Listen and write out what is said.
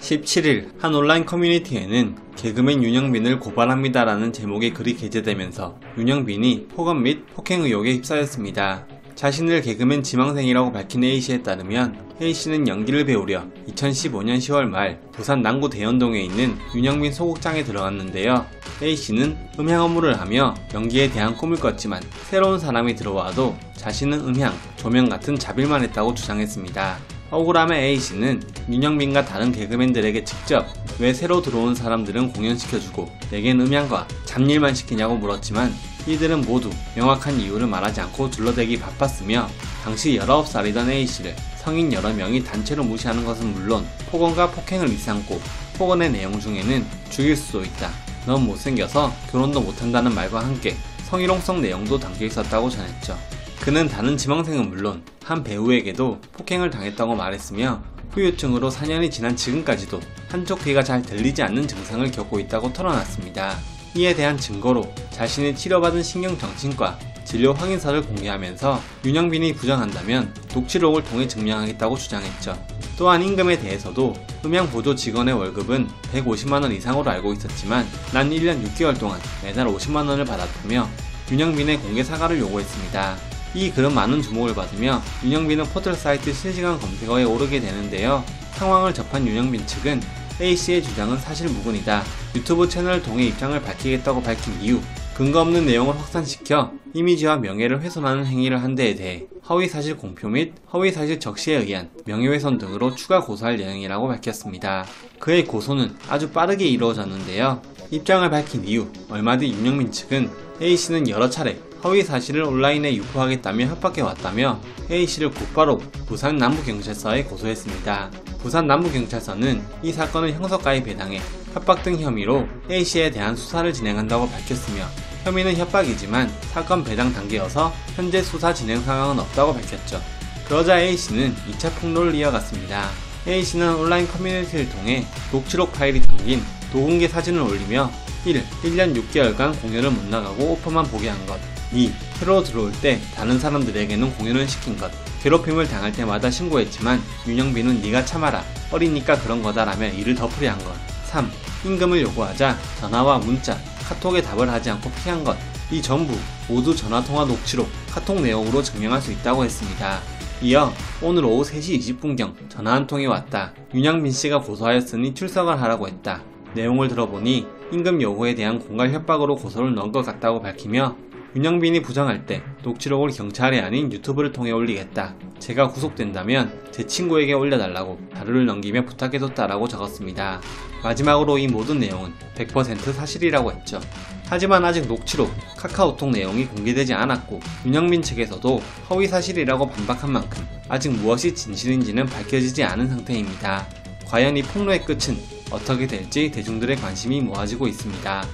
17일 한 온라인 커뮤니티에는 개그맨 윤영빈을 고발합니다라는 제목의 글이 게재되면서 윤영빈이 폭언 및 폭행 의혹에 휩싸였습니다. 자신을 개그맨 지망생이라고 밝힌 A씨에 따르면 A씨는 연기를 배우려 2015년 10월 말 부산 남구 대연동에 있는 윤영빈 소극장에 들어갔는데요. A씨는 음향 업무를 하며 연기에 대한 꿈을 꿨지만 새로운 사람이 들어와도 자신은 음향, 조명 같은 잡일만 했다고 주장했습니다. 억울함의 A씨는 윤영빈과 다른 개그맨들에게 직접 왜 새로 들어온 사람들은 공연시켜주고 내겐 음향과 잡일만 시키냐고 물었지만 이들은 모두 명확한 이유를 말하지 않고 둘러대기 바빴으며 당시 19살이던 A씨를 성인 여러 명이 단체로 무시하는 것은 물론 폭언과 폭행을 일삼고 폭언의 내용 중에는 죽일 수도 있다. 넌 못생겨서 결혼도 못한다는 말과 함께 성희롱성 내용도 담겨 있었다고 전했죠. 그는 다른 지망생은 물론 한 배우에게도 폭행을 당했다고 말했으며 후유증으로 4년이 지난 지금까지도 한쪽 귀가 잘 들리지 않는 증상을 겪고 있다고 털어놨습니다. 이에 대한 증거로 자신이 치료받은 신경정신과 진료 확인서를 공개하면서 윤영빈이 부정한다면 녹취록을 통해 증명하겠다고 주장했죠. 또한 임금에 대해서도 음향보조 직원의 월급은 150만원 이상으로 알고 있었지만 난 1년 6개월 동안 매달 50만원을 받았다며 윤영빈의 공개 사과를 요구했습니다. 이 글은 많은 주목을 받으며 윤영빈은 포털 사이트 실시간 검색어에 오르게 되는데요. 상황을 접한 윤영빈 측은 A씨의 주장은 사실 무근이다. 유튜브 채널을 통해 입장을 밝히겠다고 밝힌 이유, 근거 없는 내용을 확산시켜 이미지와 명예를 훼손하는 행위를 한 데에 대해 허위사실 공표 및 허위사실 적시에 의한 명예훼손 등으로 추가 고소할 예정이라고 밝혔습니다. 그의 고소는 아주 빠르게 이루어졌는데요. 입장을 밝힌 이후 얼마 뒤 윤영민 측은 A씨는 여러 차례 허위 사실을 온라인에 유포하겠다며 협박해 왔다며 A씨를 곧바로 부산 남부경찰서에 고소했습니다. 부산 남부경찰서는 이 사건을 형사과에 배당해 협박 등 혐의로 A씨에 대한 수사를 진행한다고 밝혔으며 혐의는 협박이지만 사건 배당 단계여서 현재 수사 진행 상황은 없다고 밝혔죠. 그러자 A씨는 2차 폭로를 이어갔습니다. A씨는 온라인 커뮤니티를 통해 녹취록 파일이 담긴 도공개 사진을 올리며 1. 1년 6개월간 공연을 못 나가고 오퍼만 보게 한 것. 2. 새로 들어올 때 다른 사람들에게는 공연을 시킨 것. 괴롭힘을 당할 때마다 신고했지만 윤영빈은 네가 참아라. 어리니까 그런 거다라며 이를 덮으려 한 것. 3. 임금을 요구하자 전화와 문자, 카톡에 답을 하지 않고 피한 것. 이 전부 모두 전화통화 녹취록, 카톡 내용으로 증명할 수 있다고 했습니다. 이어 오늘 오후 3시 20분경 전화 한 통이 왔다. 윤영빈 씨가 고소하였으니 출석을 하라고 했다. 내용을 들어보니 임금 요구에 대한 공갈 협박으로 고소를 넣은 것 같다고 밝히며 윤영빈이 부정할 때 녹취록을 경찰이 아닌 유튜브를 통해 올리겠다. 제가 구속된다면 제 친구에게 올려달라고 자료를 넘기며 부탁해뒀다라고 적었습니다. 마지막으로 이 모든 내용은 100% 사실이라고 했죠. 하지만 아직 녹취록, 카카오톡 내용이 공개되지 않았고 윤영민 측에서도 허위 사실이라고 반박한 만큼 아직 무엇이 진실인지는 밝혀지지 않은 상태입니다. 과연 이 폭로의 끝은 어떻게 될지 대중들의 관심이 모아지고 있습니다.